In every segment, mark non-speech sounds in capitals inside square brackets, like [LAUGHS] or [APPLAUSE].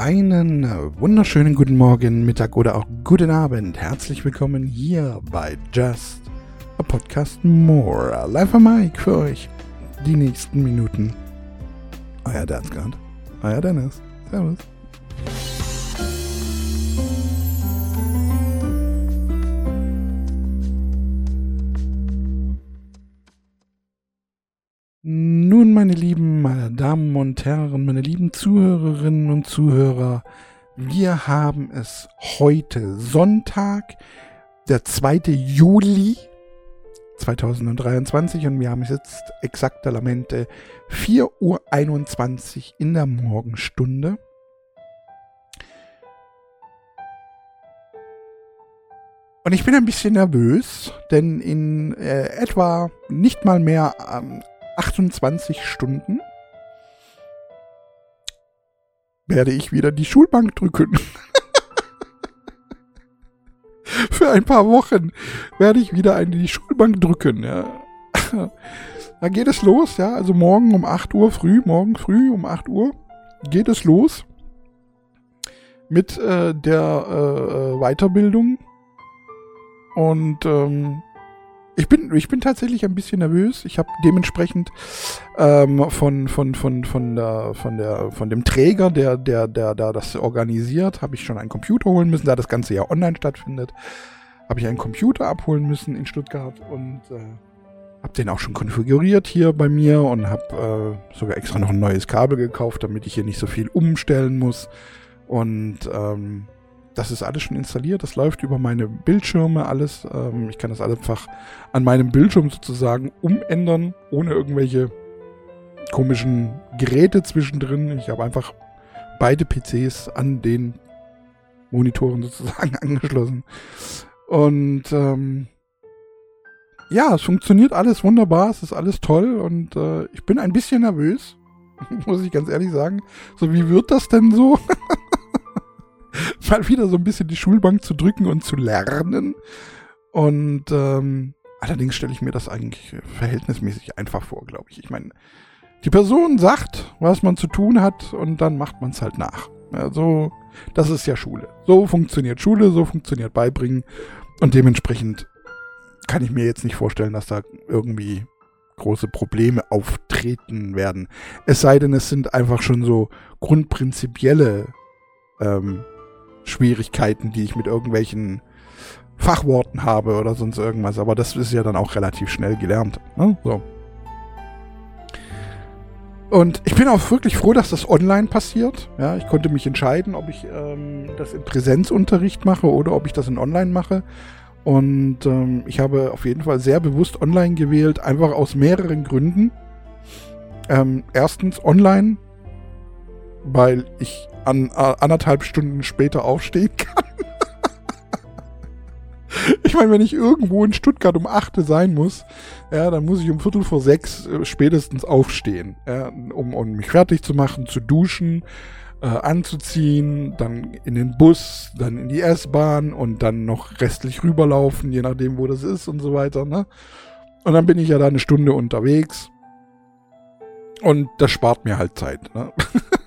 einen wunderschönen guten Morgen, Mittag oder auch guten Abend. Herzlich willkommen hier bei Just a Podcast More. Live am Mike für euch die nächsten Minuten. Euer Danskart, euer Dennis. Servus. Nun, meine lieben meine Damen und Herren, meine lieben Zuhörerinnen und Zuhörer, wir haben es heute Sonntag, der 2. Juli 2023 und wir haben es jetzt exakt Lamente 4.21 Uhr in der Morgenstunde. Und ich bin ein bisschen nervös, denn in äh, etwa nicht mal mehr ähm, 28 Stunden werde ich wieder die Schulbank drücken. [LAUGHS] Für ein paar Wochen werde ich wieder in die Schulbank drücken. Ja. Da geht es los, ja. Also morgen um 8 Uhr früh, morgen früh um 8 Uhr geht es los mit äh, der äh, Weiterbildung. Und ähm, ich bin, ich bin tatsächlich ein bisschen nervös. Ich habe dementsprechend ähm, von, von, von, von, der, von, der, von dem Träger, der, der, der, der das organisiert, habe ich schon einen Computer holen müssen, da das Ganze ja online stattfindet. Habe ich einen Computer abholen müssen in Stuttgart und äh, habe den auch schon konfiguriert hier bei mir und habe äh, sogar extra noch ein neues Kabel gekauft, damit ich hier nicht so viel umstellen muss. Und ähm, das ist alles schon installiert. Das läuft über meine Bildschirme alles. Ähm, ich kann das einfach an meinem Bildschirm sozusagen umändern, ohne irgendwelche komischen Geräte zwischendrin. Ich habe einfach beide PCs an den Monitoren sozusagen [LAUGHS] angeschlossen. Und ähm, ja, es funktioniert alles wunderbar, es ist alles toll und äh, ich bin ein bisschen nervös, [LAUGHS] muss ich ganz ehrlich sagen. So, wie wird das denn so? [LAUGHS] [LAUGHS] mal wieder so ein bisschen die Schulbank zu drücken und zu lernen. Und ähm, allerdings stelle ich mir das eigentlich verhältnismäßig einfach vor, glaube ich. Ich meine, die Person sagt, was man zu tun hat und dann macht man es halt nach. Ja, so, das ist ja Schule. So funktioniert Schule, so funktioniert Beibringen. Und dementsprechend kann ich mir jetzt nicht vorstellen, dass da irgendwie große Probleme auftreten werden. Es sei denn, es sind einfach schon so grundprinzipielle ähm, Schwierigkeiten, die ich mit irgendwelchen Fachworten habe oder sonst irgendwas. Aber das ist ja dann auch relativ schnell gelernt. Ne? So. Und ich bin auch wirklich froh, dass das online passiert. Ja, ich konnte mich entscheiden, ob ich ähm, das im Präsenzunterricht mache oder ob ich das in online mache. Und ähm, ich habe auf jeden Fall sehr bewusst online gewählt, einfach aus mehreren Gründen. Ähm, erstens online, weil ich an, anderthalb Stunden später aufstehen kann. [LAUGHS] ich meine, wenn ich irgendwo in Stuttgart um 8 sein muss, ja, dann muss ich um Viertel vor sechs äh, spätestens aufstehen, ja, um, um mich fertig zu machen, zu duschen, äh, anzuziehen, dann in den Bus, dann in die S-Bahn und dann noch restlich rüberlaufen, je nachdem, wo das ist und so weiter. Ne? Und dann bin ich ja da eine Stunde unterwegs. Und das spart mir halt Zeit. Ne? [LAUGHS]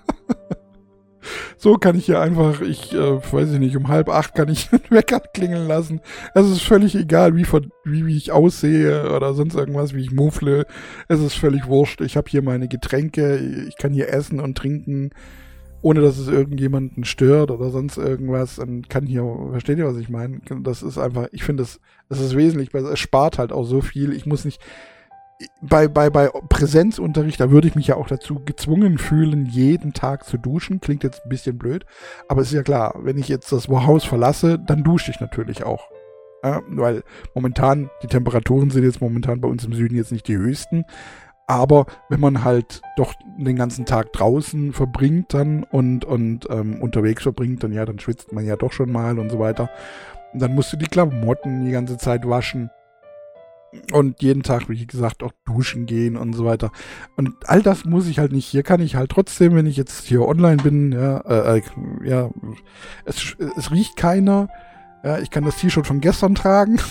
So kann ich hier einfach, ich äh, weiß ich nicht, um halb acht kann ich [LAUGHS] den Wecker klingeln lassen. Es ist völlig egal, wie, wie, wie ich aussehe oder sonst irgendwas, wie ich muffle. Es ist völlig wurscht. Ich habe hier meine Getränke, ich kann hier essen und trinken, ohne dass es irgendjemanden stört oder sonst irgendwas. Und kann hier, versteht ihr, was ich meine? Das ist einfach, ich finde, das, das ist wesentlich, weil es spart halt auch so viel. Ich muss nicht bei, bei, bei Präsenzunterricht, da würde ich mich ja auch dazu gezwungen fühlen, jeden Tag zu duschen. Klingt jetzt ein bisschen blöd, aber es ist ja klar, wenn ich jetzt das Haus verlasse, dann dusche ich natürlich auch. Ja, weil momentan, die Temperaturen sind jetzt momentan bei uns im Süden jetzt nicht die höchsten. Aber wenn man halt doch den ganzen Tag draußen verbringt dann und, und ähm, unterwegs verbringt, dann ja, dann schwitzt man ja doch schon mal und so weiter. Und dann musst du die Klamotten die ganze Zeit waschen und jeden Tag, wie gesagt, auch duschen gehen und so weiter. Und all das muss ich halt nicht. Hier kann ich halt trotzdem, wenn ich jetzt hier online bin, ja, äh, äh, ja, es, es riecht keiner. Ja, ich kann das T-Shirt von gestern tragen. [LAUGHS]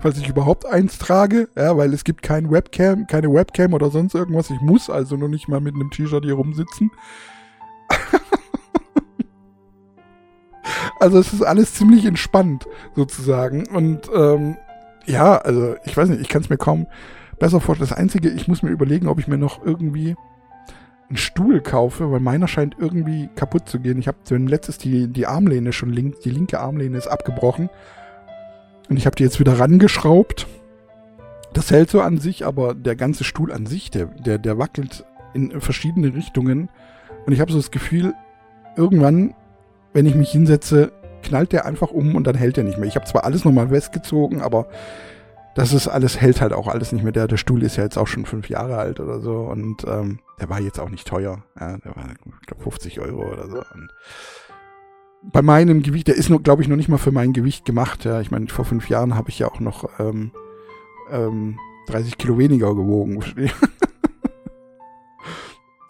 Falls ich überhaupt eins trage, ja, weil es gibt kein Webcam, keine Webcam oder sonst irgendwas. Ich muss also nur nicht mal mit einem T-Shirt hier rumsitzen. [LAUGHS] also es ist alles ziemlich entspannt, sozusagen. Und ähm, ja, also ich weiß nicht, ich kann es mir kaum besser vorstellen. Das Einzige, ich muss mir überlegen, ob ich mir noch irgendwie einen Stuhl kaufe, weil meiner scheint irgendwie kaputt zu gehen. Ich habe letztes die, die Armlehne schon links, die linke Armlehne ist abgebrochen. Und ich habe die jetzt wieder rangeschraubt. Das hält so an sich, aber der ganze Stuhl an sich, der, der, der wackelt in verschiedene Richtungen. Und ich habe so das Gefühl, irgendwann, wenn ich mich hinsetze, knallt der einfach um und dann hält er nicht mehr. Ich habe zwar alles nochmal festgezogen, aber das ist alles, hält halt auch alles nicht mehr. Der, der Stuhl ist ja jetzt auch schon fünf Jahre alt oder so und ähm, der war jetzt auch nicht teuer. Ja, der war, glaube, 50 Euro oder so. Und bei meinem Gewicht, der ist glaube ich, noch nicht mal für mein Gewicht gemacht. Ja, ich meine, vor fünf Jahren habe ich ja auch noch ähm, ähm, 30 Kilo weniger gewogen. [LAUGHS]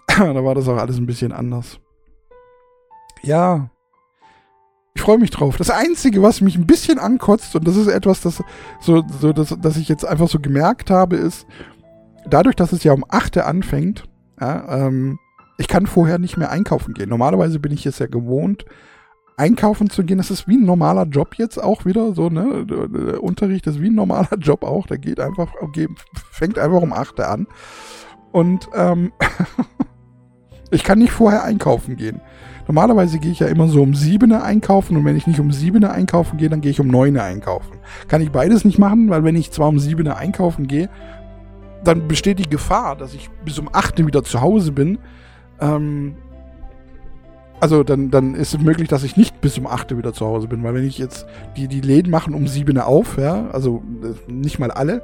da war das auch alles ein bisschen anders. Ja, ich freue mich drauf. Das Einzige, was mich ein bisschen ankotzt, und das ist etwas, das so, so das, das ich jetzt einfach so gemerkt habe, ist, dadurch, dass es ja um 8 anfängt, ja, ähm, ich kann vorher nicht mehr einkaufen gehen. Normalerweise bin ich es ja gewohnt, einkaufen zu gehen. Das ist wie ein normaler Job jetzt auch wieder. So, ne? Der Unterricht ist wie ein normaler Job auch. Der geht einfach, fängt einfach um 8 an. Und ähm, [LAUGHS] ich kann nicht vorher einkaufen gehen. Normalerweise gehe ich ja immer so um 7 einkaufen und wenn ich nicht um 7 einkaufen gehe, dann gehe ich um 9 einkaufen. Kann ich beides nicht machen, weil wenn ich zwar um 7 einkaufen gehe, dann besteht die Gefahr, dass ich bis um 8 wieder zu Hause bin. Ähm, also dann, dann ist es möglich, dass ich nicht bis um 8 wieder zu Hause bin, weil wenn ich jetzt, die, die Läden machen um 7 auf, ja, also äh, nicht mal alle.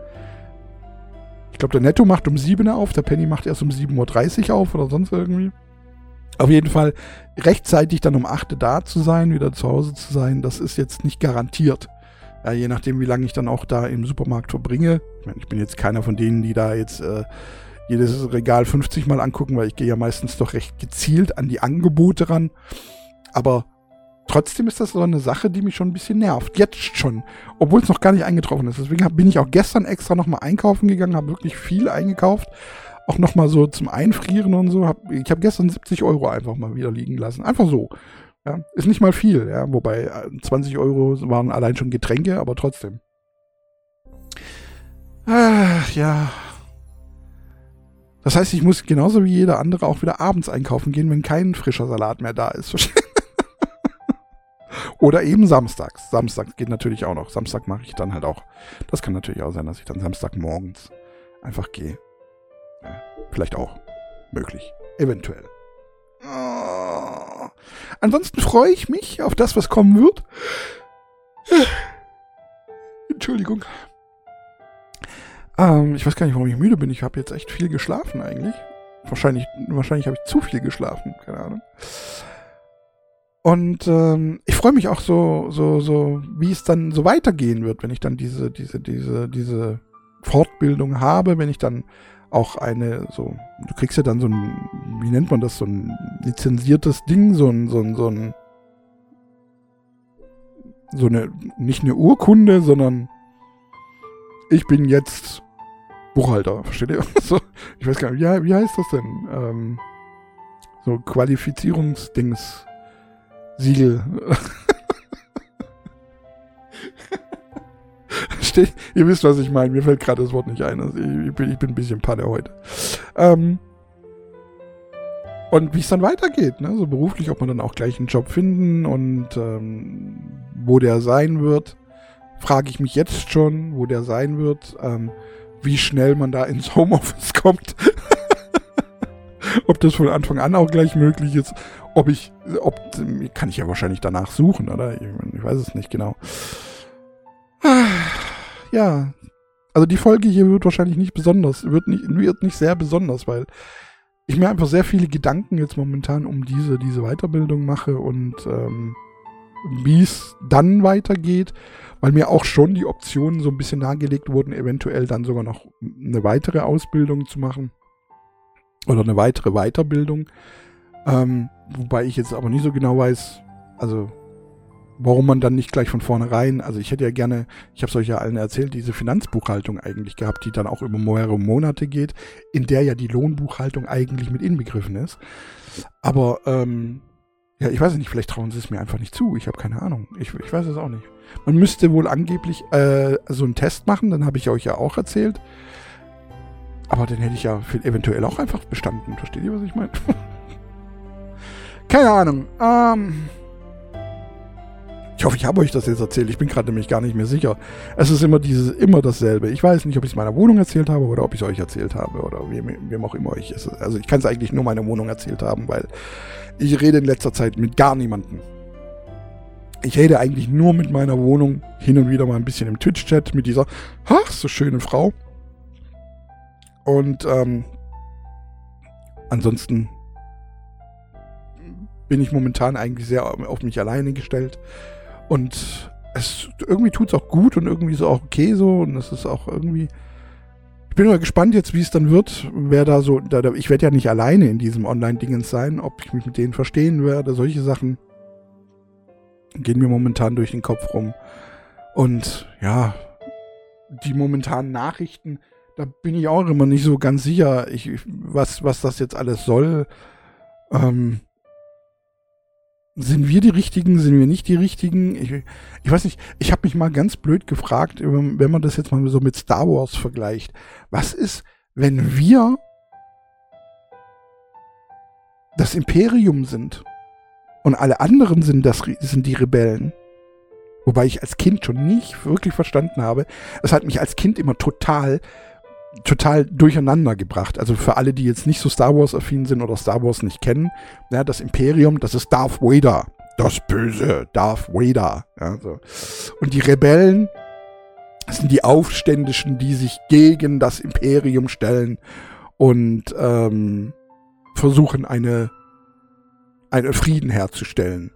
Ich glaube, der Netto macht um 7 auf, der Penny macht erst um 7.30 Uhr auf oder sonst irgendwie. Auf jeden Fall rechtzeitig dann um 8 Uhr da zu sein, wieder zu Hause zu sein, das ist jetzt nicht garantiert. Ja, je nachdem, wie lange ich dann auch da im Supermarkt verbringe. Ich meine, ich bin jetzt keiner von denen, die da jetzt äh, jedes Regal 50 Mal angucken, weil ich gehe ja meistens doch recht gezielt an die Angebote ran. Aber trotzdem ist das so eine Sache, die mich schon ein bisschen nervt. Jetzt schon. Obwohl es noch gar nicht eingetroffen ist. Deswegen bin ich auch gestern extra nochmal einkaufen gegangen, habe wirklich viel eingekauft auch nochmal so zum Einfrieren und so. Hab, ich habe gestern 70 Euro einfach mal wieder liegen lassen. Einfach so. Ja, ist nicht mal viel, ja, wobei 20 äh, Euro waren allein schon Getränke, aber trotzdem. Ach, ja. Das heißt, ich muss genauso wie jeder andere auch wieder abends einkaufen gehen, wenn kein frischer Salat mehr da ist. [LAUGHS] Oder eben samstags. Samstag geht natürlich auch noch. Samstag mache ich dann halt auch. Das kann natürlich auch sein, dass ich dann Samstagmorgens einfach gehe. Vielleicht auch möglich. Eventuell. Oh. Ansonsten freue ich mich auf das, was kommen wird. Entschuldigung. Ähm, ich weiß gar nicht, warum ich müde bin. Ich habe jetzt echt viel geschlafen eigentlich. Wahrscheinlich, wahrscheinlich habe ich zu viel geschlafen. Keine Ahnung. Und ähm, ich freue mich auch so, so, so, wie es dann so weitergehen wird, wenn ich dann diese, diese, diese, diese Fortbildung habe, wenn ich dann auch eine, so, du kriegst ja dann so ein, wie nennt man das, so ein lizenziertes Ding, so ein, so ein, so ein, so eine, nicht eine Urkunde, sondern ich bin jetzt Buchhalter, versteht ihr? [LAUGHS] So, ich weiß gar nicht, wie, wie heißt das denn? Ähm, so Qualifizierungsdings, Siegel. [LAUGHS] Steht, ihr wisst, was ich meine. Mir fällt gerade das Wort nicht ein. Also ich, bin, ich bin ein bisschen Panne heute. Ähm, und wie es dann weitergeht, ne? so beruflich, ob man dann auch gleich einen Job finden und ähm, wo der sein wird, frage ich mich jetzt schon, wo der sein wird, ähm, wie schnell man da ins Homeoffice [LAUGHS] kommt. ob das von Anfang an auch gleich möglich ist, ob ich, ob, kann ich ja wahrscheinlich danach suchen, oder? Ich, ich weiß es nicht genau ja. Also die Folge hier wird wahrscheinlich nicht besonders, wird nicht, wird nicht sehr besonders, weil ich mir einfach sehr viele Gedanken jetzt momentan um diese, diese Weiterbildung mache und ähm, wie es dann weitergeht, weil mir auch schon die Optionen so ein bisschen nahegelegt wurden, eventuell dann sogar noch eine weitere Ausbildung zu machen oder eine weitere Weiterbildung. Ähm, wobei ich jetzt aber nicht so genau weiß, also warum man dann nicht gleich von vornherein, also ich hätte ja gerne, ich habe es euch ja allen erzählt, diese Finanzbuchhaltung eigentlich gehabt, die dann auch über mehrere Monate geht, in der ja die Lohnbuchhaltung eigentlich mit inbegriffen ist. Aber ähm, ja, ich weiß nicht, vielleicht trauen sie es mir einfach nicht zu. Ich habe keine Ahnung. Ich, ich weiß es auch nicht. Man müsste wohl angeblich äh, so einen Test machen, dann habe ich euch ja auch erzählt. Aber den hätte ich ja eventuell auch einfach bestanden. Versteht ihr, was ich meine? [LAUGHS] keine Ahnung. Ähm, ich hoffe, ich habe euch das jetzt erzählt. Ich bin gerade nämlich gar nicht mehr sicher. Es ist immer dieses, immer dasselbe. Ich weiß nicht, ob ich es meiner Wohnung erzählt habe oder ob ich es euch erzählt habe oder wem, wem auch immer ich es. Also ich kann es eigentlich nur meiner Wohnung erzählt haben, weil ich rede in letzter Zeit mit gar niemandem. Ich rede eigentlich nur mit meiner Wohnung, hin und wieder mal ein bisschen im Twitch-Chat mit dieser, ach, so schöne Frau. Und ähm, ansonsten bin ich momentan eigentlich sehr auf mich alleine gestellt. Und es irgendwie tut es auch gut und irgendwie ist es auch okay so. Und es ist auch irgendwie. Ich bin mal gespannt jetzt, wie es dann wird, wer da so. Da, ich werde ja nicht alleine in diesem Online-Dingens sein, ob ich mich mit denen verstehen werde. Solche Sachen gehen mir momentan durch den Kopf rum. Und ja, die momentanen Nachrichten, da bin ich auch immer nicht so ganz sicher, ich, was, was das jetzt alles soll. Ähm, sind wir die Richtigen, sind wir nicht die Richtigen? Ich, ich weiß nicht, ich habe mich mal ganz blöd gefragt, wenn man das jetzt mal so mit Star Wars vergleicht. Was ist, wenn wir das Imperium sind und alle anderen sind, das, sind die Rebellen? Wobei ich als Kind schon nicht wirklich verstanden habe. Es hat mich als Kind immer total total durcheinander gebracht. Also für alle, die jetzt nicht so Star Wars affin sind oder Star Wars nicht kennen, ja, das Imperium, das ist Darth Vader. Das böse Darth Vader. Ja, so. Und die Rebellen das sind die Aufständischen, die sich gegen das Imperium stellen und ähm, versuchen, eine, einen Frieden herzustellen.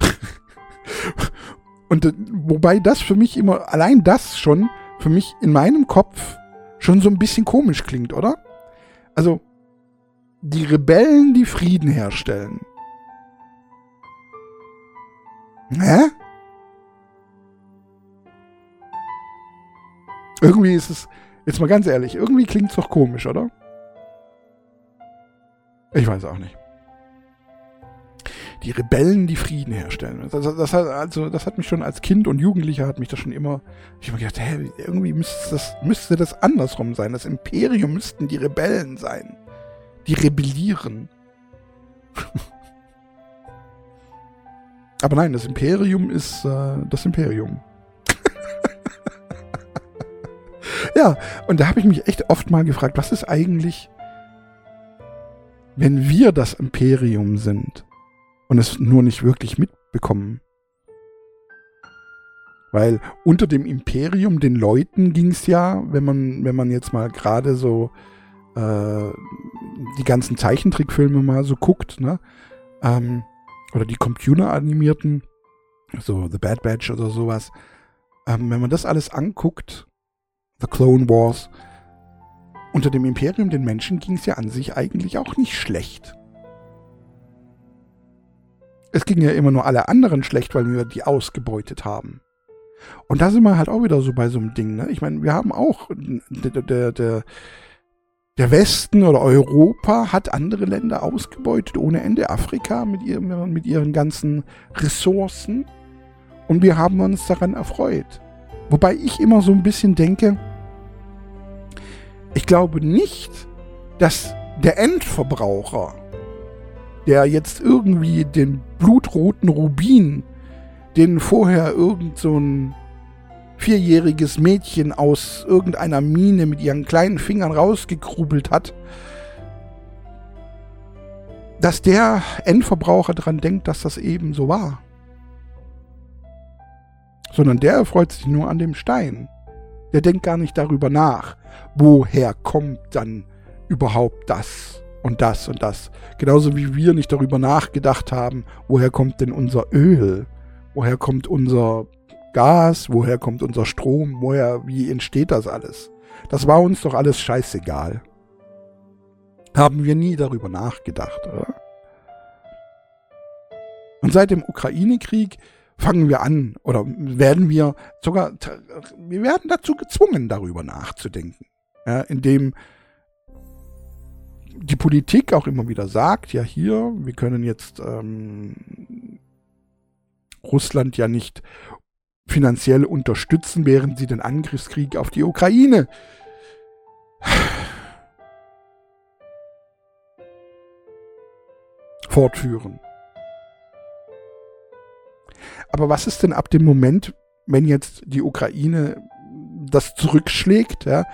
[LAUGHS] und äh, wobei das für mich immer, allein das schon für mich in meinem Kopf schon so ein bisschen komisch klingt, oder? Also, die Rebellen, die Frieden herstellen. Hä? Irgendwie ist es, jetzt mal ganz ehrlich, irgendwie klingt es doch komisch, oder? Ich weiß auch nicht die Rebellen, die Frieden herstellen. Das, das, also, das hat mich schon als Kind und Jugendlicher hat mich das schon immer, ich habe gedacht, hä, irgendwie müsste das, müsste das andersrum sein. Das Imperium müssten die Rebellen sein. Die rebellieren. [LAUGHS] Aber nein, das Imperium ist äh, das Imperium. [LAUGHS] ja, und da habe ich mich echt oft mal gefragt, was ist eigentlich, wenn wir das Imperium sind? Und es nur nicht wirklich mitbekommen. Weil unter dem Imperium, den Leuten ging es ja, wenn man, wenn man jetzt mal gerade so äh, die ganzen Zeichentrickfilme mal so guckt, ne? Ähm, oder die computeranimierten, so The Bad Batch oder sowas. Ähm, wenn man das alles anguckt, The Clone Wars, unter dem Imperium, den Menschen ging es ja an sich eigentlich auch nicht schlecht es ging ja immer nur alle anderen schlecht, weil wir die ausgebeutet haben. Und da sind wir halt auch wieder so bei so einem Ding. Ne? Ich meine, wir haben auch, der, der, der, der Westen oder Europa hat andere Länder ausgebeutet ohne Ende. Afrika mit, ihrem, mit ihren ganzen Ressourcen. Und wir haben uns daran erfreut. Wobei ich immer so ein bisschen denke, ich glaube nicht, dass der Endverbraucher der jetzt irgendwie den blutroten Rubin, den vorher irgend so ein vierjähriges Mädchen aus irgendeiner Mine mit ihren kleinen Fingern rausgekrubelt hat, dass der Endverbraucher daran denkt, dass das eben so war. Sondern der erfreut sich nur an dem Stein. Der denkt gar nicht darüber nach, woher kommt dann überhaupt das und das und das. Genauso wie wir nicht darüber nachgedacht haben, woher kommt denn unser Öl? Woher kommt unser Gas? Woher kommt unser Strom? Woher, wie entsteht das alles? Das war uns doch alles scheißegal. Haben wir nie darüber nachgedacht, oder? Und seit dem Ukraine-Krieg fangen wir an oder werden wir sogar, wir werden dazu gezwungen, darüber nachzudenken. Ja, indem die Politik auch immer wieder sagt, ja hier, wir können jetzt ähm, Russland ja nicht finanziell unterstützen, während sie den Angriffskrieg auf die Ukraine fortführen. Aber was ist denn ab dem Moment, wenn jetzt die Ukraine das zurückschlägt, ja,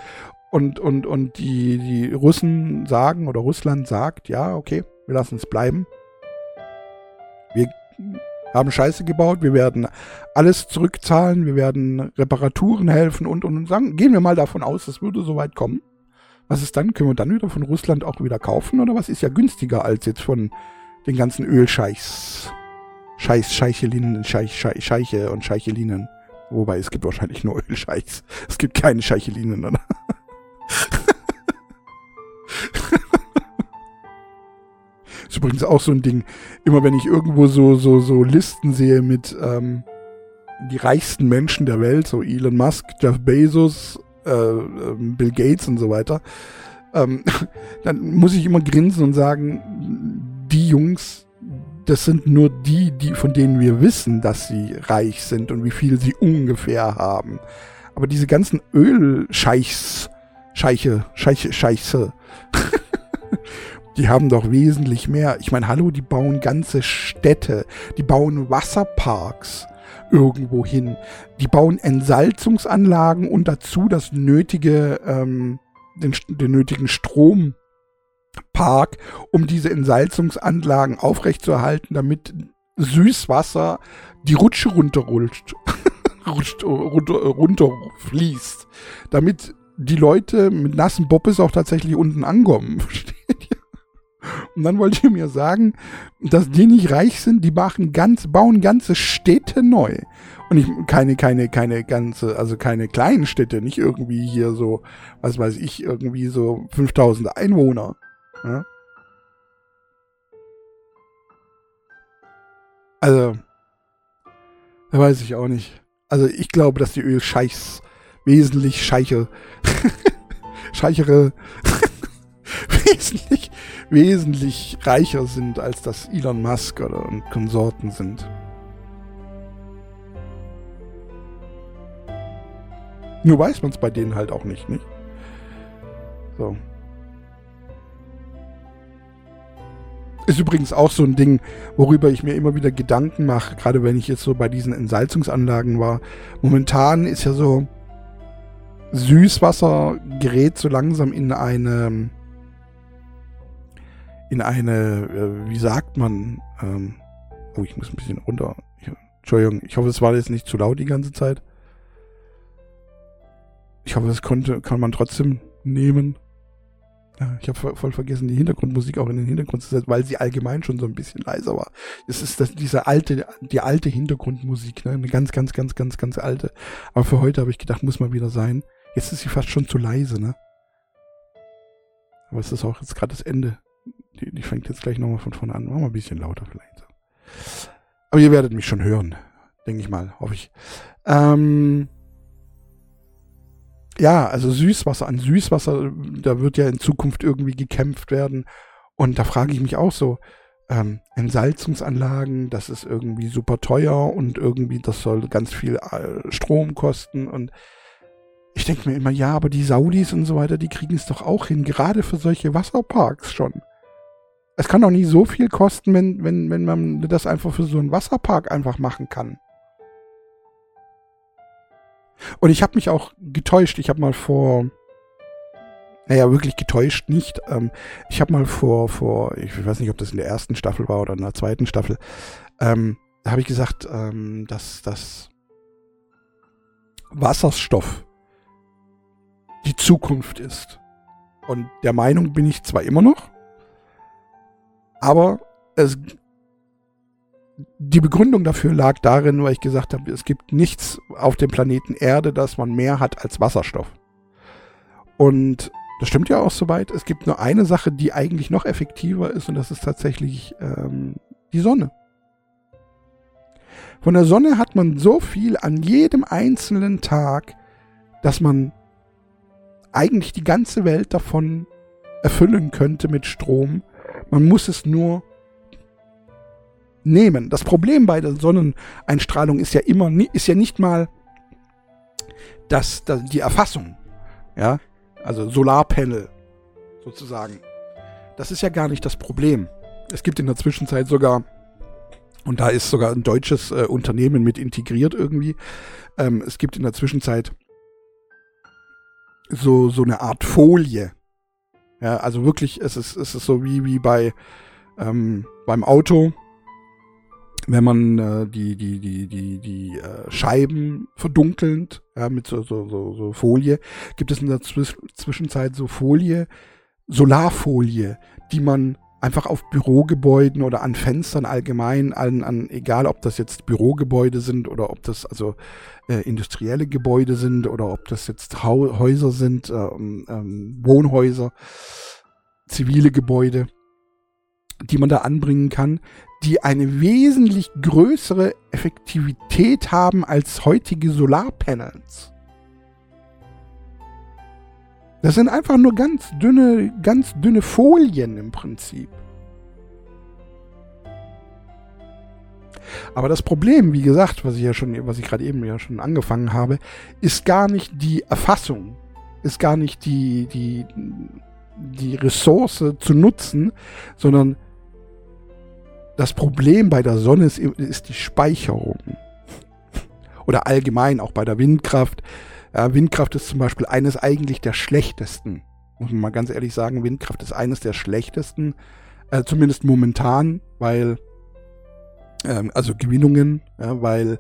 und, und, und die, die Russen sagen oder Russland sagt, ja, okay, wir lassen es bleiben. Wir haben Scheiße gebaut, wir werden alles zurückzahlen, wir werden Reparaturen helfen und, und, und sagen, gehen wir mal davon aus, es würde so weit kommen. Was ist dann? Können wir dann wieder von Russland auch wieder kaufen oder was ist ja günstiger als jetzt von den ganzen Ölscheichs? Scheiß, Scheichelinen, Scheich, Scheich, Scheiche und Scheichelinen. Wobei, es gibt wahrscheinlich nur Ölscheichs. Es gibt keine Scheichelinen, oder? [LAUGHS] ist übrigens auch so ein Ding. Immer wenn ich irgendwo so, so, so Listen sehe mit ähm, die reichsten Menschen der Welt, so Elon Musk, Jeff Bezos, äh, ähm, Bill Gates und so weiter, ähm, [LAUGHS] dann muss ich immer grinsen und sagen, die Jungs, das sind nur die, die, von denen wir wissen, dass sie reich sind und wie viel sie ungefähr haben. Aber diese ganzen Ölscheichs, Scheiche, Scheiche, Scheiße. [LAUGHS] die haben doch wesentlich mehr. Ich meine, hallo, die bauen ganze Städte, die bauen Wasserparks irgendwo hin, die bauen Entsalzungsanlagen und dazu das nötige, ähm, den, den nötigen Strompark, um diese Entsalzungsanlagen aufrechtzuerhalten, damit Süßwasser die Rutsche runterrutscht, [LAUGHS] runter, runterfließt, damit die Leute mit nassen Boppes auch tatsächlich unten ankommen. [LAUGHS] Und dann wollt ihr mir sagen, dass die nicht reich sind, die machen ganz, bauen ganze Städte neu. Und ich, keine, keine, keine ganze, also keine kleinen Städte, nicht irgendwie hier so, was weiß ich, irgendwie so 5000 Einwohner. Ja? Also, weiß ich auch nicht. Also ich glaube, dass die Ölscheichs wesentlich scheiche, [LAUGHS] scheichere, [LAUGHS] wesentlich, wesentlich reicher sind, als das Elon Musk oder und Konsorten sind. Nur weiß man es bei denen halt auch nicht, nicht? So. Ist übrigens auch so ein Ding, worüber ich mir immer wieder Gedanken mache, gerade wenn ich jetzt so bei diesen Entsalzungsanlagen war. Momentan ist ja so, Süßwasser gerät so langsam in eine, in eine, äh, wie sagt man, ähm, oh, ich muss ein bisschen runter. Ich, Entschuldigung, ich hoffe, es war jetzt nicht zu laut die ganze Zeit. Ich hoffe, das konnte, kann man trotzdem nehmen. Ich habe voll vergessen, die Hintergrundmusik auch in den Hintergrund zu setzen, weil sie allgemein schon so ein bisschen leiser war. Es ist das, diese alte, die alte Hintergrundmusik, ne? Eine ganz, ganz, ganz, ganz, ganz alte. Aber für heute habe ich gedacht, muss mal wieder sein. Jetzt ist sie fast schon zu leise, ne? Aber es ist auch jetzt gerade das Ende. Die, die fängt jetzt gleich nochmal von vorne an. Machen wir ein bisschen lauter vielleicht. Aber ihr werdet mich schon hören. Denke ich mal, hoffe ich. Ähm, ja, also Süßwasser an Süßwasser, da wird ja in Zukunft irgendwie gekämpft werden. Und da frage ich mich auch so, ähm, Entsalzungsanlagen, das ist irgendwie super teuer und irgendwie, das soll ganz viel äh, Strom kosten und ich denke mir immer, ja, aber die Saudis und so weiter, die kriegen es doch auch hin, gerade für solche Wasserparks schon. Es kann doch nicht so viel kosten, wenn, wenn, wenn man das einfach für so einen Wasserpark einfach machen kann. Und ich habe mich auch getäuscht. Ich habe mal vor, naja, wirklich getäuscht nicht. Ähm, ich habe mal vor, vor, ich weiß nicht, ob das in der ersten Staffel war oder in der zweiten Staffel, ähm, habe ich gesagt, ähm, dass das Wasserstoff die Zukunft ist. Und der Meinung bin ich zwar immer noch, aber es, die Begründung dafür lag darin, weil ich gesagt habe, es gibt nichts auf dem Planeten Erde, das man mehr hat als Wasserstoff. Und das stimmt ja auch soweit. Es gibt nur eine Sache, die eigentlich noch effektiver ist, und das ist tatsächlich ähm, die Sonne. Von der Sonne hat man so viel an jedem einzelnen Tag, dass man eigentlich die ganze Welt davon erfüllen könnte mit Strom. Man muss es nur nehmen. Das Problem bei der Sonneneinstrahlung ist ja immer, ist ja nicht mal das, das, die Erfassung. Ja, also Solarpanel sozusagen. Das ist ja gar nicht das Problem. Es gibt in der Zwischenzeit sogar, und da ist sogar ein deutsches äh, Unternehmen mit integriert irgendwie, ähm, es gibt in der Zwischenzeit so, so eine Art Folie. Ja, also wirklich, es ist, es ist so wie, wie bei ähm, beim Auto, wenn man äh, die, die, die, die, die äh, Scheiben verdunkelnd, ja, mit so, so, so, so Folie, gibt es in der Zwisch Zwischenzeit so Folie, Solarfolie, die man einfach auf Bürogebäuden oder an Fenstern allgemein, an, an egal ob das jetzt Bürogebäude sind oder ob das also äh, industrielle Gebäude sind oder ob das jetzt Hau Häuser sind, ähm, ähm, Wohnhäuser, zivile Gebäude, die man da anbringen kann, die eine wesentlich größere Effektivität haben als heutige Solarpanels. Das sind einfach nur ganz dünne, ganz dünne Folien im Prinzip. Aber das Problem, wie gesagt, was ich ja schon, was ich gerade eben ja schon angefangen habe, ist gar nicht die Erfassung, ist gar nicht die, die, die Ressource zu nutzen, sondern das Problem bei der Sonne ist, ist die Speicherung. Oder allgemein auch bei der Windkraft. Ja, Windkraft ist zum Beispiel eines eigentlich der schlechtesten. Muss man mal ganz ehrlich sagen, Windkraft ist eines der schlechtesten. Äh, zumindest momentan, weil, ähm, also Gewinnungen, ja, weil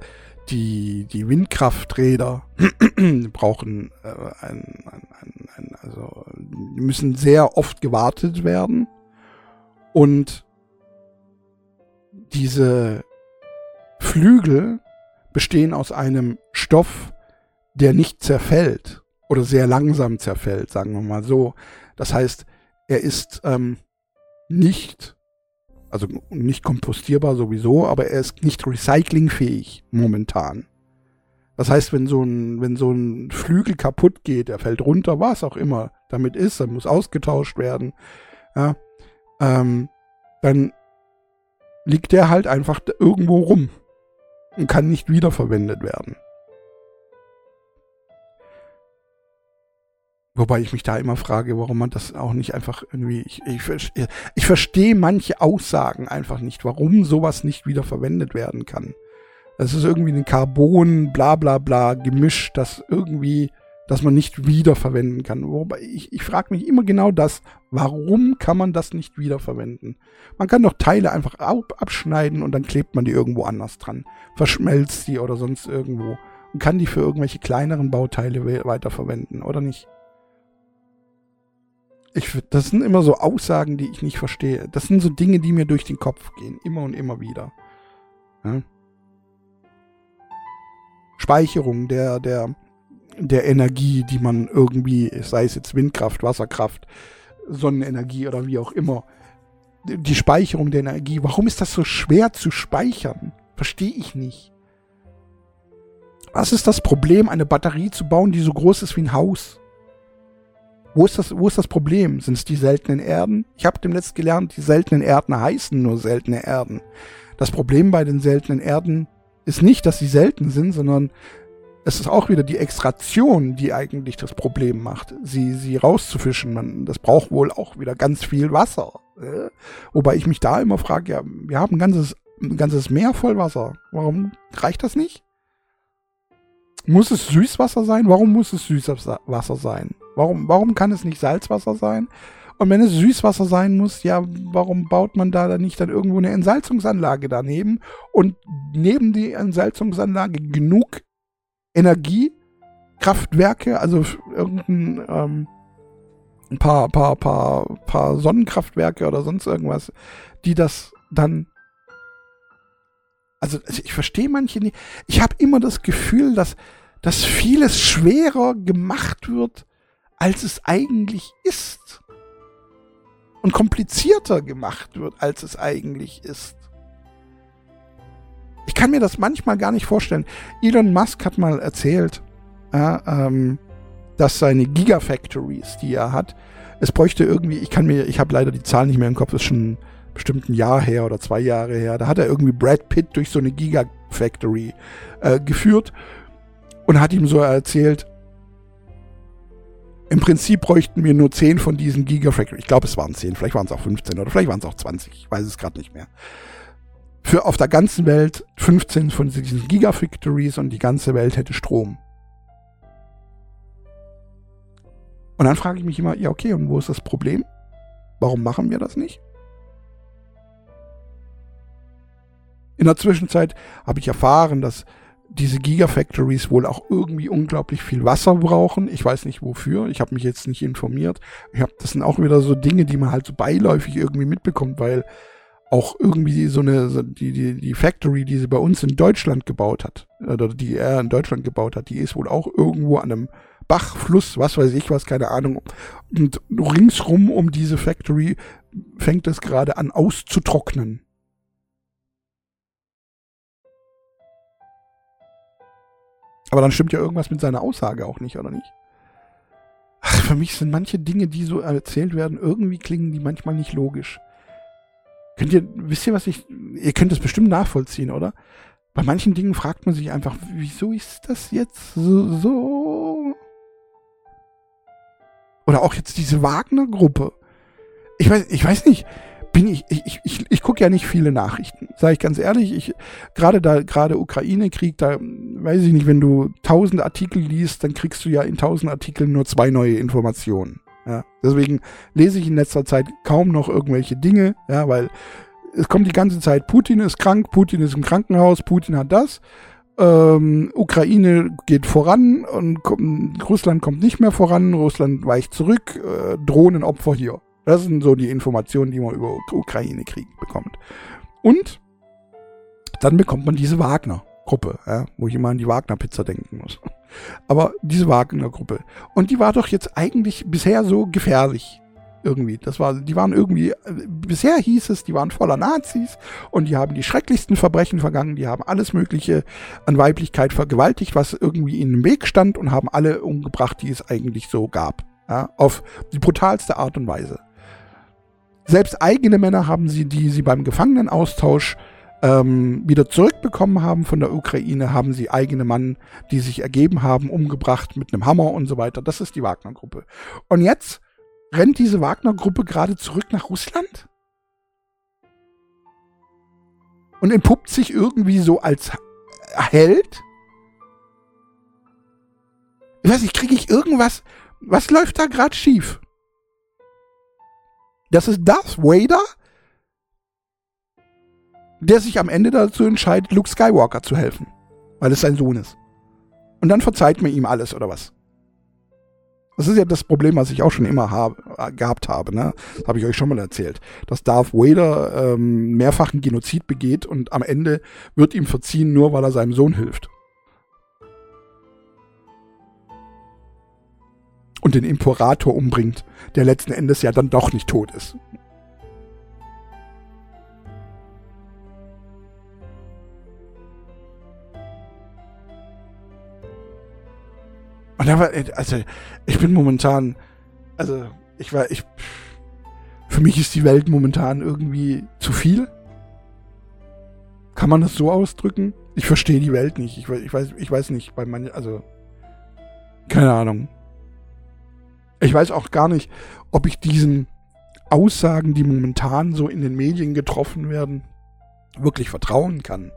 die, die Windkrafträder [CLEARS THROAT] brauchen äh, ein, ein, ein, also müssen sehr oft gewartet werden. Und diese Flügel bestehen aus einem Stoff, der nicht zerfällt oder sehr langsam zerfällt, sagen wir mal so. Das heißt, er ist ähm, nicht, also nicht kompostierbar sowieso, aber er ist nicht recyclingfähig momentan. Das heißt, wenn so ein, wenn so ein Flügel kaputt geht, er fällt runter, was auch immer damit ist, dann muss ausgetauscht werden, ja, ähm, dann liegt der halt einfach irgendwo rum und kann nicht wiederverwendet werden. Wobei ich mich da immer frage, warum man das auch nicht einfach irgendwie. Ich, ich, ich verstehe manche Aussagen einfach nicht, warum sowas nicht wieder verwendet werden kann. Das ist irgendwie ein Carbon, bla bla bla, Gemisch, das irgendwie, das man nicht wiederverwenden kann. Wobei ich, ich frage mich immer genau das, warum kann man das nicht wiederverwenden? Man kann doch Teile einfach ab, abschneiden und dann klebt man die irgendwo anders dran. Verschmelzt die oder sonst irgendwo. Und kann die für irgendwelche kleineren Bauteile weiterverwenden, oder nicht? Ich, das sind immer so Aussagen, die ich nicht verstehe. Das sind so Dinge, die mir durch den Kopf gehen. Immer und immer wieder. Ja? Speicherung der, der, der Energie, die man irgendwie, sei es jetzt Windkraft, Wasserkraft, Sonnenenergie oder wie auch immer. Die Speicherung der Energie. Warum ist das so schwer zu speichern? Verstehe ich nicht. Was ist das Problem, eine Batterie zu bauen, die so groß ist wie ein Haus? Wo ist das, wo ist das Problem? Sind es die seltenen Erden? Ich habe demnächst gelernt, die seltenen Erden heißen nur seltene Erden. Das Problem bei den seltenen Erden ist nicht, dass sie selten sind, sondern es ist auch wieder die Extraktion, die eigentlich das Problem macht, sie, sie rauszufischen. Man, das braucht wohl auch wieder ganz viel Wasser. Äh? Wobei ich mich da immer frage, ja, wir haben ein ganzes, ein ganzes Meer voll Wasser. Warum reicht das nicht? Muss es Süßwasser sein? Warum muss es Süßwasser sein? Warum, warum kann es nicht Salzwasser sein? Und wenn es Süßwasser sein muss, ja, warum baut man da dann nicht dann irgendwo eine Entsalzungsanlage daneben und neben die Entsalzungsanlage genug Energiekraftwerke, also irgendein ähm, paar, paar, paar, paar Sonnenkraftwerke oder sonst irgendwas, die das dann also ich verstehe manche nicht. Ich habe immer das Gefühl, dass, dass vieles schwerer gemacht wird, als es eigentlich ist. Und komplizierter gemacht wird, als es eigentlich ist. Ich kann mir das manchmal gar nicht vorstellen. Elon Musk hat mal erzählt, ja, ähm, dass seine Gigafactories, die er hat, es bräuchte irgendwie, ich kann mir, ich habe leider die Zahl nicht mehr im Kopf, ist schon bestimmt ein Jahr her oder zwei Jahre her. Da hat er irgendwie Brad Pitt durch so eine Gigafactory äh, geführt und hat ihm so erzählt, im Prinzip bräuchten wir nur 10 von diesen Gigafactories. Ich glaube, es waren 10, vielleicht waren es auch 15 oder vielleicht waren es auch 20. Ich weiß es gerade nicht mehr. Für auf der ganzen Welt 15 von diesen Gigafactories und die ganze Welt hätte Strom. Und dann frage ich mich immer, ja, okay, und wo ist das Problem? Warum machen wir das nicht? In der Zwischenzeit habe ich erfahren, dass diese Gigafactories wohl auch irgendwie unglaublich viel Wasser brauchen. Ich weiß nicht wofür. Ich habe mich jetzt nicht informiert. Ich hab, das sind auch wieder so Dinge, die man halt so beiläufig irgendwie mitbekommt, weil auch irgendwie so eine, so die, die, die Factory, die sie bei uns in Deutschland gebaut hat, oder die er in Deutschland gebaut hat, die ist wohl auch irgendwo an einem Bach, Fluss, was weiß ich was, keine Ahnung. Und ringsrum um diese Factory fängt es gerade an auszutrocknen. Aber dann stimmt ja irgendwas mit seiner Aussage auch nicht, oder nicht? Ach, für mich sind manche Dinge, die so erzählt werden, irgendwie klingen die manchmal nicht logisch. Könnt ihr, wisst ihr, was ich, ihr könnt es bestimmt nachvollziehen, oder? Bei manchen Dingen fragt man sich einfach, wieso ist das jetzt so, so? Oder auch jetzt diese Wagner-Gruppe. Ich weiß, ich weiß nicht, bin ich, ich, ich, ich gucke ja nicht viele Nachrichten, sage ich ganz ehrlich. Ich, gerade da, gerade Ukraine-Krieg, da weiß ich nicht, wenn du tausend Artikel liest, dann kriegst du ja in tausend Artikeln nur zwei neue Informationen. Ja, deswegen lese ich in letzter Zeit kaum noch irgendwelche Dinge, ja, weil es kommt die ganze Zeit, Putin ist krank, Putin ist im Krankenhaus, Putin hat das, ähm, Ukraine geht voran und Russland kommt nicht mehr voran, Russland weicht zurück, äh, Drohnenopfer hier. Das sind so die Informationen, die man über Ukraine-Krieg bekommt. Und dann bekommt man diese Wagner-Gruppe, ja, wo ich immer an die Wagner-Pizza denken muss. Aber diese Wagner-Gruppe. Und die war doch jetzt eigentlich bisher so gefährlich. Irgendwie. Das war, die waren irgendwie, bisher hieß es, die waren voller Nazis und die haben die schrecklichsten Verbrechen vergangen, die haben alles Mögliche an Weiblichkeit vergewaltigt, was irgendwie ihnen im Weg stand und haben alle umgebracht, die es eigentlich so gab. Ja, auf die brutalste Art und Weise. Selbst eigene Männer haben sie, die sie beim Gefangenenaustausch ähm, wieder zurückbekommen haben von der Ukraine, haben sie eigene Mann, die sich ergeben haben, umgebracht mit einem Hammer und so weiter. Das ist die Wagner-Gruppe. Und jetzt rennt diese Wagner-Gruppe gerade zurück nach Russland und entpuppt sich irgendwie so als Held. Ich weiß nicht, kriege ich irgendwas? Was läuft da gerade schief? Das ist Darth Vader, der sich am Ende dazu entscheidet, Luke Skywalker zu helfen, weil es sein Sohn ist. Und dann verzeiht man ihm alles, oder was? Das ist ja das Problem, was ich auch schon immer habe, äh, gehabt habe. Ne? Das habe ich euch schon mal erzählt. Dass Darth Vader ähm, mehrfachen Genozid begeht und am Ende wird ihm verziehen, nur weil er seinem Sohn hilft. Und den Imperator umbringt, der letzten Endes ja dann doch nicht tot ist. Und da war, also, ich bin momentan, also, ich war, ich, für mich ist die Welt momentan irgendwie zu viel. Kann man das so ausdrücken? Ich verstehe die Welt nicht. Ich, ich weiß, ich weiß nicht, bei manchen, also, keine Ahnung. Ich weiß auch gar nicht, ob ich diesen Aussagen, die momentan so in den Medien getroffen werden, wirklich vertrauen kann.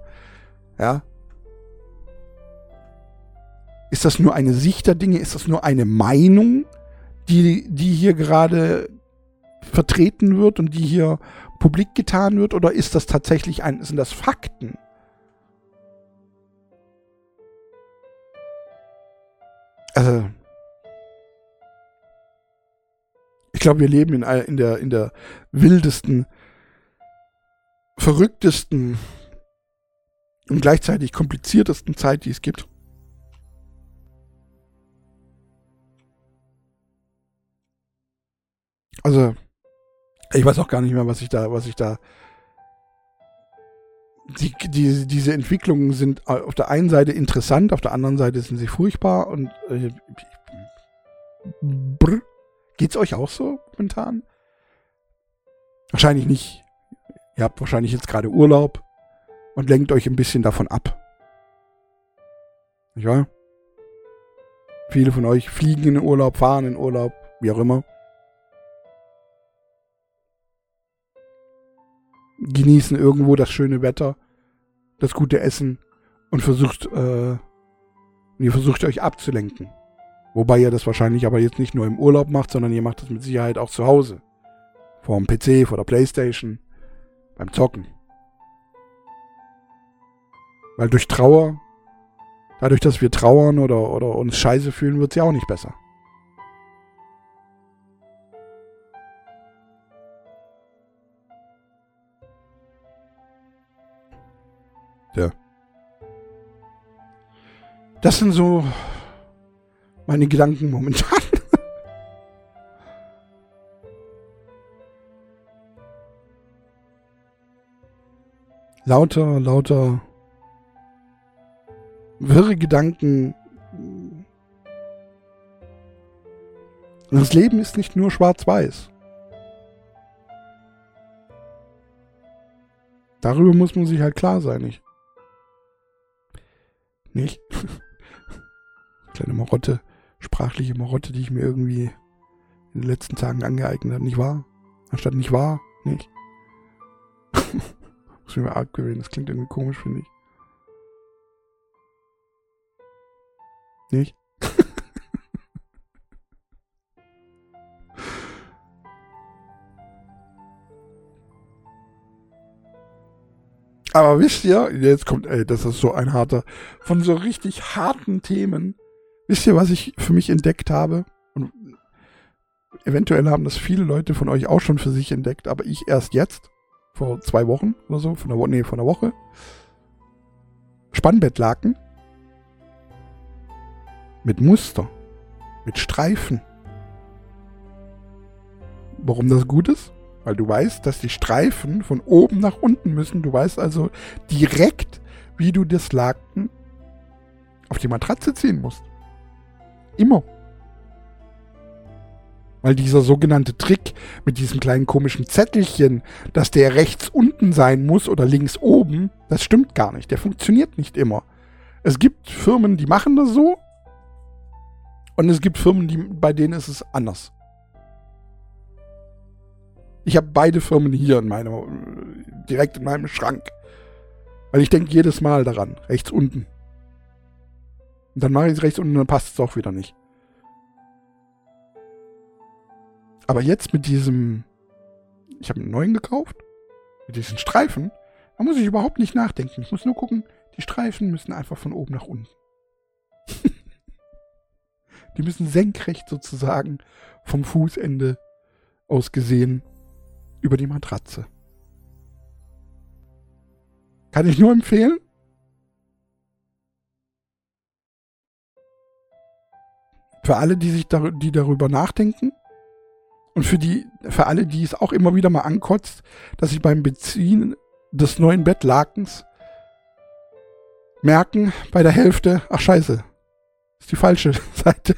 Ja, ist das nur eine Sicht der Dinge? Ist das nur eine Meinung, die, die hier gerade vertreten wird und die hier publik getan wird? Oder ist das tatsächlich ein, sind das Fakten? Also, glaube, wir leben in, in, der, in der wildesten, verrücktesten und gleichzeitig kompliziertesten Zeit, die es gibt. Also, ich weiß auch gar nicht mehr, was ich da, was ich da die, die, diese Entwicklungen sind auf der einen Seite interessant, auf der anderen Seite sind sie furchtbar und äh, brr, geht's euch auch so momentan? Wahrscheinlich nicht. Ihr habt wahrscheinlich jetzt gerade Urlaub und lenkt euch ein bisschen davon ab. Nicht wahr? Viele von euch fliegen in den Urlaub, fahren in den Urlaub, wie auch immer. Genießen irgendwo das schöne Wetter, das gute Essen und versucht, äh, ihr versucht euch abzulenken. Wobei ihr das wahrscheinlich aber jetzt nicht nur im Urlaub macht, sondern ihr macht das mit Sicherheit auch zu Hause. Vor PC, vor der Playstation, beim Zocken. Weil durch Trauer, dadurch, dass wir trauern oder, oder uns scheiße fühlen, wird es ja auch nicht besser. Ja. Das sind so meine Gedanken momentan. [LAUGHS] lauter, lauter wirre Gedanken. Das Leben ist nicht nur schwarz-weiß. Darüber muss man sich halt klar sein, nicht? Nicht? [LAUGHS] Kleine Marotte, sprachliche Marotte, die ich mir irgendwie in den letzten Tagen angeeignet habe. Nicht wahr? Anstatt nicht wahr, nicht? [LAUGHS] muss ich mir abgewöhnen. Das klingt irgendwie komisch, finde ich. Nicht? [LAUGHS] Aber wisst ihr, jetzt kommt, ey, das ist so ein harter, von so richtig harten Themen. Wisst ihr, was ich für mich entdeckt habe? Und eventuell haben das viele Leute von euch auch schon für sich entdeckt, aber ich erst jetzt, vor zwei Wochen oder so, von der, nee, von der Woche. Spannbettlaken mit Muster, mit Streifen. Warum das gut ist? Weil du weißt, dass die Streifen von oben nach unten müssen. Du weißt also direkt, wie du das Laken auf die Matratze ziehen musst. Immer. Weil dieser sogenannte Trick mit diesem kleinen komischen Zettelchen, dass der rechts unten sein muss oder links oben, das stimmt gar nicht. Der funktioniert nicht immer. Es gibt Firmen, die machen das so und es gibt Firmen, die, bei denen ist es anders. Ich habe beide Firmen hier in meiner, direkt in meinem Schrank. Weil ich denke jedes Mal daran, rechts unten. Und dann mache ich es rechts unten und dann passt es auch wieder nicht. Aber jetzt mit diesem, ich habe einen neuen gekauft, mit diesen Streifen, da muss ich überhaupt nicht nachdenken. Ich muss nur gucken, die Streifen müssen einfach von oben nach unten. [LAUGHS] Die müssen senkrecht sozusagen vom Fußende aus gesehen über die Matratze. Kann ich nur empfehlen. Für alle, die sich dar die darüber nachdenken und für die für alle, die es auch immer wieder mal ankotzt, dass sie beim Beziehen des neuen Bettlakens merken bei der Hälfte, ach scheiße, ist die falsche [LAUGHS] Seite.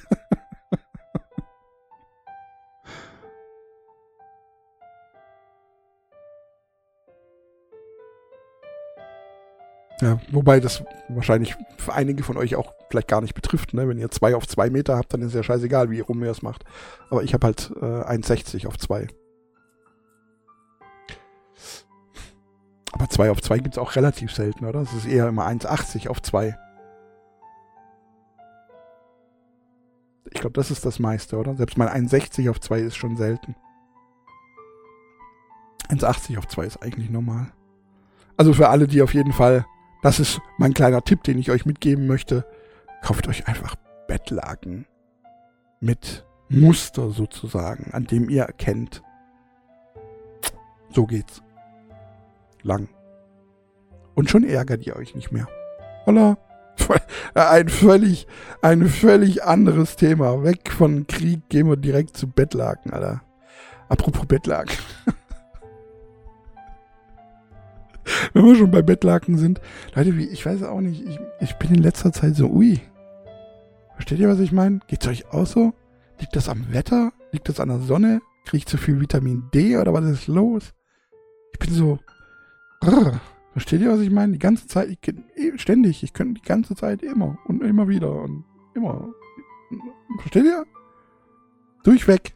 Ja, wobei das wahrscheinlich für einige von euch auch vielleicht gar nicht betrifft. Ne? Wenn ihr zwei auf zwei Meter habt, dann ist ja scheißegal, wie rum ihr es macht. Aber ich habe halt äh, 1,60 auf zwei. Aber zwei auf zwei gibt es auch relativ selten, oder? Es ist eher immer 1,80 auf zwei. Ich glaube, das ist das meiste, oder? Selbst mal 1,60 auf 2 ist schon selten. 1,80 auf 2 ist eigentlich normal. Also für alle, die auf jeden Fall, das ist mein kleiner Tipp, den ich euch mitgeben möchte. Kauft euch einfach Bettlaken mit Muster sozusagen, an dem ihr erkennt, so geht's. Lang. Und schon ärgert ihr euch nicht mehr. Holla. [LAUGHS] ein völlig, ein völlig anderes Thema. Weg von Krieg, gehen wir direkt zu Bettlaken, Alter. Apropos Bettlaken. [LAUGHS] [LAUGHS] wenn wir schon bei Bettlaken sind. Leute, wie, ich weiß auch nicht, ich, ich bin in letzter Zeit so, ui. Versteht ihr, was ich meine? Geht's euch auch so? Liegt das am Wetter? Liegt das an der Sonne? Kriege ich zu viel Vitamin D oder was ist los? Ich bin so. Rrr. Versteht ihr, was ich meine? Die ganze Zeit, ich, ständig, ich könnte die ganze Zeit immer und immer wieder und immer. Versteht ihr? Durchweg.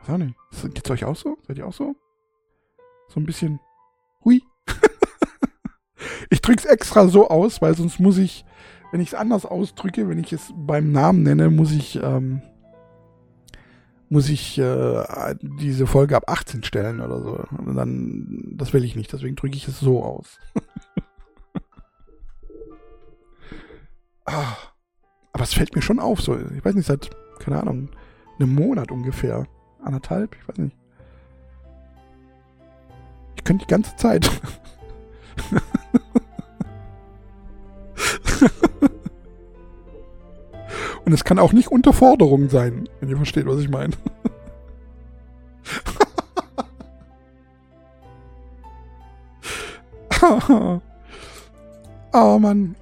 Was auch nicht. Geht's euch auch so? Seid ihr auch so? So ein bisschen. Ich drück's extra so aus, weil sonst muss ich, wenn ich es anders ausdrücke, wenn ich es beim Namen nenne, muss ich, ähm, muss ich äh, diese Folge ab 18 stellen oder so. Und dann, das will ich nicht, deswegen drücke ich es so aus. [LAUGHS] ah, aber es fällt mir schon auf, so, ich weiß nicht, seit, keine Ahnung, einem Monat ungefähr. Anderthalb, ich weiß nicht. Ich könnte die ganze Zeit. [LAUGHS] Und es kann auch nicht Unterforderung sein, wenn ihr versteht, was ich meine. [LAUGHS] oh Mann.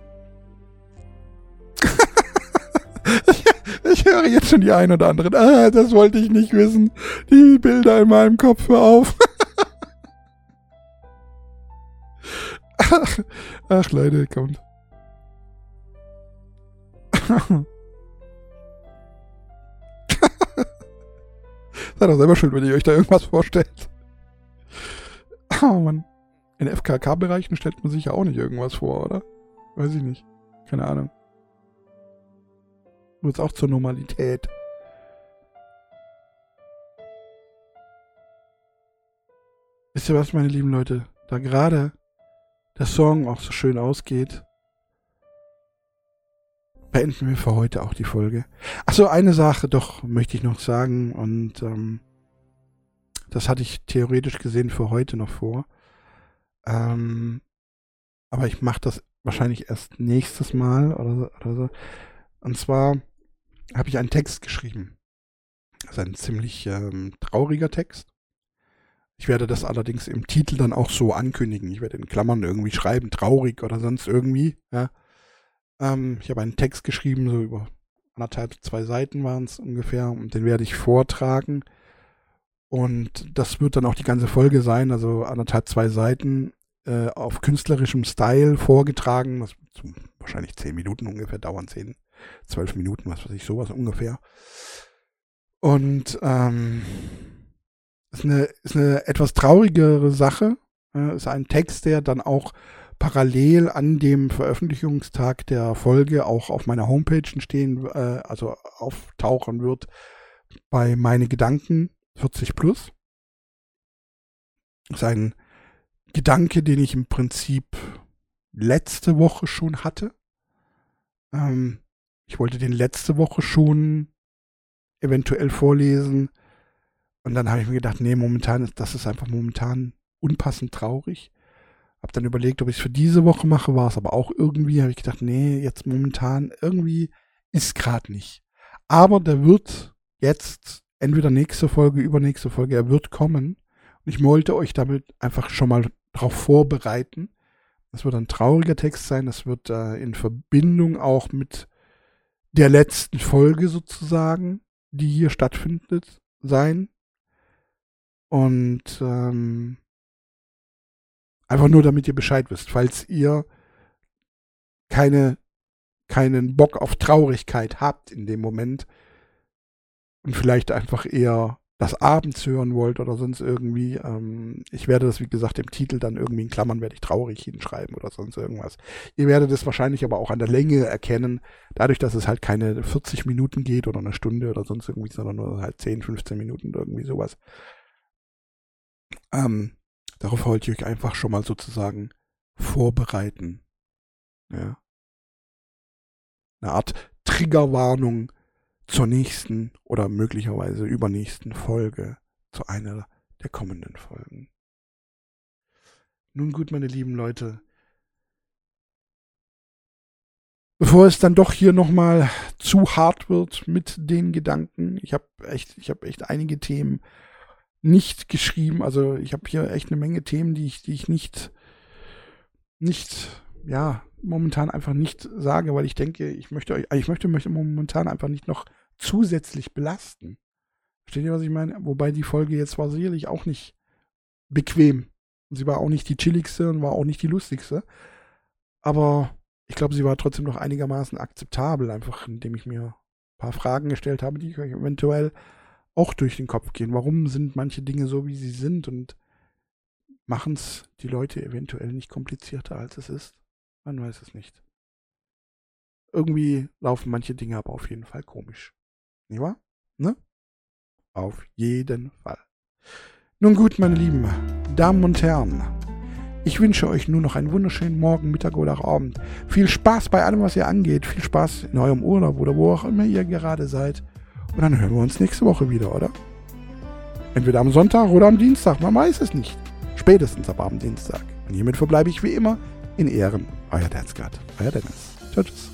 [LAUGHS] ich höre jetzt schon die ein oder anderen. Ah, das wollte ich nicht wissen. Die Bilder in meinem Kopf hör auf. [LAUGHS] [LAUGHS] ach, Leute, kommt. [LAUGHS] Seid doch selber schuld, wenn ihr euch da irgendwas vorstellt. [LAUGHS] Oh Mann. In FKK-Bereichen stellt man sich ja auch nicht irgendwas vor, oder? Weiß ich nicht. Keine Ahnung. Wird auch zur Normalität. Wisst ihr was, meine lieben Leute? Da gerade der Song auch so schön ausgeht, beenden wir für heute auch die Folge. Achso, eine Sache doch möchte ich noch sagen und ähm, das hatte ich theoretisch gesehen für heute noch vor. Ähm, aber ich mache das wahrscheinlich erst nächstes Mal oder so, oder so. Und zwar habe ich einen Text geschrieben. Das ist ein ziemlich ähm, trauriger Text. Ich werde das allerdings im Titel dann auch so ankündigen. Ich werde in Klammern irgendwie schreiben, traurig oder sonst irgendwie. Ja. Ähm, ich habe einen Text geschrieben, so über anderthalb, zwei Seiten waren es ungefähr, und den werde ich vortragen. Und das wird dann auch die ganze Folge sein, also anderthalb, zwei Seiten äh, auf künstlerischem Style vorgetragen. Das wird wahrscheinlich zehn Minuten ungefähr dauern, zehn, zwölf Minuten, was weiß ich, sowas ungefähr. Und ähm, ist eine, ist eine etwas traurigere Sache. Äh, ist ein Text, der dann auch parallel an dem Veröffentlichungstag der Folge auch auf meiner Homepage stehen, äh, also auftauchen wird bei Meine Gedanken 40 plus. Ist ein Gedanke, den ich im Prinzip letzte Woche schon hatte. Ähm, ich wollte den letzte Woche schon eventuell vorlesen. Und dann habe ich mir gedacht, nee, momentan ist das ist einfach momentan unpassend traurig. Hab dann überlegt, ob ich es für diese Woche mache, war es aber auch irgendwie, habe ich gedacht, nee, jetzt momentan irgendwie ist gerade nicht. Aber der wird jetzt entweder nächste Folge, übernächste Folge, er wird kommen. Und ich wollte euch damit einfach schon mal darauf vorbereiten. Das wird ein trauriger Text sein, das wird äh, in Verbindung auch mit der letzten Folge sozusagen, die hier stattfindet, sein. Und ähm, Einfach nur, damit ihr Bescheid wisst. Falls ihr keine, keinen Bock auf Traurigkeit habt in dem Moment und vielleicht einfach eher das abends hören wollt oder sonst irgendwie. Ähm, ich werde das, wie gesagt, im Titel dann irgendwie in Klammern werde ich traurig hinschreiben oder sonst irgendwas. Ihr werdet es wahrscheinlich aber auch an der Länge erkennen, dadurch, dass es halt keine 40 Minuten geht oder eine Stunde oder sonst irgendwie, sondern nur halt 10, 15 Minuten oder irgendwie sowas. Ähm, Darauf wollte ich euch einfach schon mal sozusagen vorbereiten. Ja. Eine Art Triggerwarnung zur nächsten oder möglicherweise übernächsten Folge, zu einer der kommenden Folgen. Nun gut, meine lieben Leute, bevor es dann doch hier nochmal zu hart wird mit den Gedanken, ich habe echt, ich habe echt einige Themen nicht geschrieben. Also ich habe hier echt eine Menge Themen, die ich, die ich nicht, nicht, ja, momentan einfach nicht sage, weil ich denke, ich möchte euch, ich möchte, möchte momentan einfach nicht noch zusätzlich belasten. Versteht ihr, was ich meine? Wobei die Folge jetzt war sicherlich auch nicht bequem. Und sie war auch nicht die chilligste und war auch nicht die lustigste. Aber ich glaube, sie war trotzdem noch einigermaßen akzeptabel, einfach indem ich mir ein paar Fragen gestellt habe, die euch eventuell auch durch den Kopf gehen. Warum sind manche Dinge so, wie sie sind und machen es die Leute eventuell nicht komplizierter, als es ist? Man weiß es nicht. Irgendwie laufen manche Dinge aber auf jeden Fall komisch. Nicht wahr? Ne? Auf jeden Fall. Nun gut, meine Lieben Damen und Herren, ich wünsche euch nur noch einen wunderschönen Morgen, Mittag oder Abend. Viel Spaß bei allem, was ihr angeht. Viel Spaß in eurem Urlaub oder wo auch immer ihr gerade seid. Und dann hören wir uns nächste Woche wieder, oder? Entweder am Sonntag oder am Dienstag, man weiß es nicht. Spätestens aber am Dienstag. Und hiermit verbleibe ich wie immer in Ehren. Euer Derzgard, euer Dennis. Tschüss.